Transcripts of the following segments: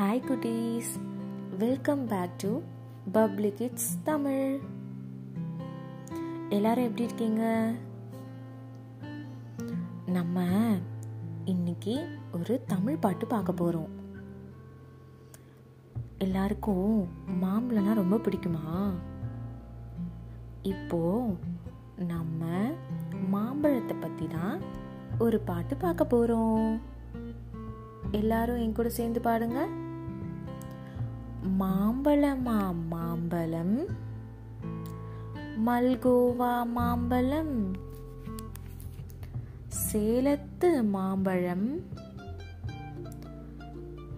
Hi குட்டீஸ் welcome back to Public Kids Tamil எல்லாரும் எப்படி இருக்கீங்க? நம்ம இன்னைக்கு ஒரு தமிழ் பாட்டு பார்க்க போகிறோம் எல்லாருக்கும் மாம்பழம்னா ரொம்ப பிடிக்குமா? இப்போ நம்ம மாம்பழத்தை பற்றி தான் ஒரு பாட்டு பார்க்க போகிறோம் எல்லாரும் என் கூட சேர்ந்து பாடுங்க. மாம்பழமா மாம்பழம்? மல்கோவா மாம்பழம்? சேலத்து மாம்பழம்?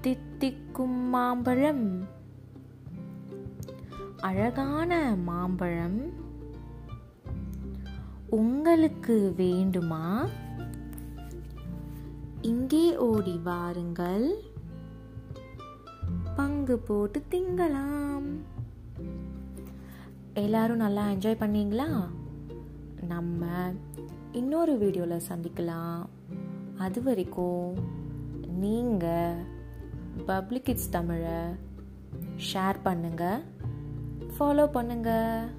தித்திக்கும் மாம்பழம்? அழகான மாம்பழம்? உங்களுக்கு வேண்டுமா? இங்கே ஓடி வாருங்கள். பங்கு போட்டு திங்கலாம். எல்லாரும் நல்லா என்ஜாய் பண்ணீங்களா? நம்ம இன்னொரு வீடியோவில் சந்திக்கலாம். அது வரைக்கும் நீங்கள் பப்ளிக் கிட்ஸ் தமிழை ஷேர் பண்ணுங்கள் ஃபாலோ பண்ணுங்கள்